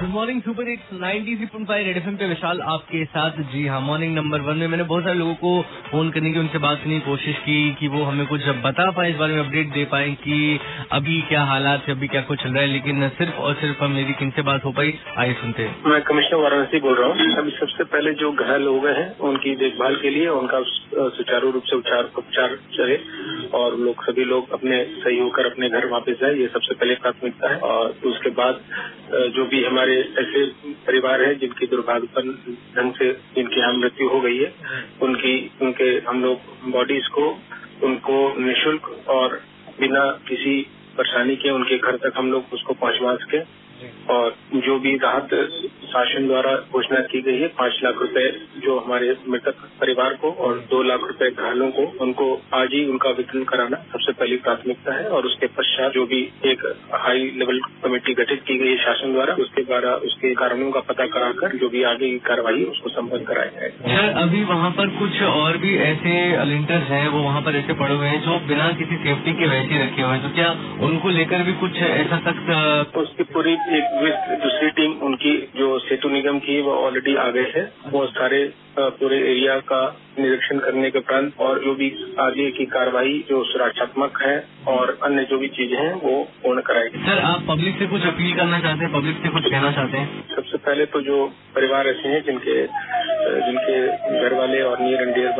Good morning super hit ninety three point five red F पे विशाल आपके साथ। जी हाँ मॉर्निंग नंबर वन में मैंने बहुत सारे लोगों को फ़ोन करने की, उनसे बात करने की कोशिश की कि वो हमें कुछ बता पाए, इस बारे में अपडेट दे पाए कि अभी क्या हालात है, अभी क्या कुछ चल रहा है, लेकिन सिर्फ़ और सिर्फ़ हम मेरी किनसे बात हो पाई, आइए सुनते हैं। मैं कमिश्नर वाराणसी बोल रहा हूँ। अभी सबसे पहले जो घायल हो गए हैं, उनकी देखभाल के लिए उनका सुचारू रूप से उपचार उपचार चले। और लोग सभी लोग अपने सही होकर अपने घर वापस जाए ये सबसे पहले प्राथमिकता है। और उसके बाद जो भी हमारे ऐसे परिवार हैं जिनकी दुर्भाग्यपूर्ण ढंग से जिनकी यहाँ मृत्यु हो गई है उनकी उनके हम लोग बॉडीज को उनको निशुल्क और बिना किसी परेशानी के उनके घर तक हम लोग उसको पहुंचवा सके। और जो भी राहत शासन द्वारा घोषणा की गई है। पाँच लाख रुपए जो हमारे मृतक परिवार को और दो लाख रुपए घायलों को उनको आज ही उनका वितरण कराना सबसे पहली प्राथमिकता है और उसके पश्चात जो भी एक हाई लेवल कमेटी गठित की गई है शासन द्वारा उसके द्वारा उसके कारणों का पता कराकर जो भी आगे की कार्रवाई उसको संपन्न कराया जाएगा सर अभी वहाँ पर कुछ और भी ऐसे अलिंटर्स हैं वो वहाँ पर ऐसे पड़े हुए हैं जो बिना किसी सेफ्टी के वैसे रखे हुए हैं। तो क्या उनको लेकर भी कुछ ऐसा सख्त उसकी पूरी एक दूसरी टीम उनकी जो सेतु निगम की वो ऑलरेडी आ गए हैं। वो सारे पूरे एरिया का निरीक्षण करने के उपरांत और जो भी आगे की कार्रवाई जो सुरक्षात्मक है और अन्य जो भी चीज़ें हैं वो पूर्ण कराएगी सर आप पब्लिक से कुछ अपील करना चाहते हैं? पब्लिक से कुछ कहना चाहते हैं? सबसे पहले तो जो परिवार ऐसे हैं जिनके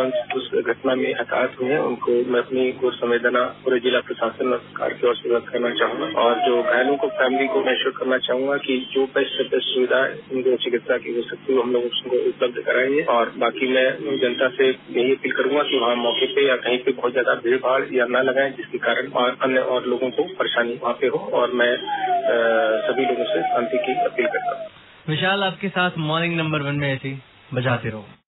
वंश उस घटना में हताहत हुए हैं। उनको मैं अपनी घोर संवेदना पूरे जिला प्रशासन सरकार की ओर से व्यक्त करना चाहूँगा। और जो घायलों को फैमिली को मैं करना चाहूँगा कि जो बेस्ट से बेस्ट सुविधा उनको चिकित्सा की हो सकती है हम लोग उसको उपलब्ध कराएँगे। और बाकी मैं जनता से यही अपील करूँगा कि वहाँ मौके पे या कहीं पे बहुत ज़्यादा भीड़ भाड़ या न लगाएँ, जिसके कारण अन्य और लोगों को परेशानी वहाँ पे हो। और मैं सभी लोगों से शांति की अपील करता हूँ। विशाल, आपके साथ मॉर्निंग नंबर वन में ऐसी बजाते रहो।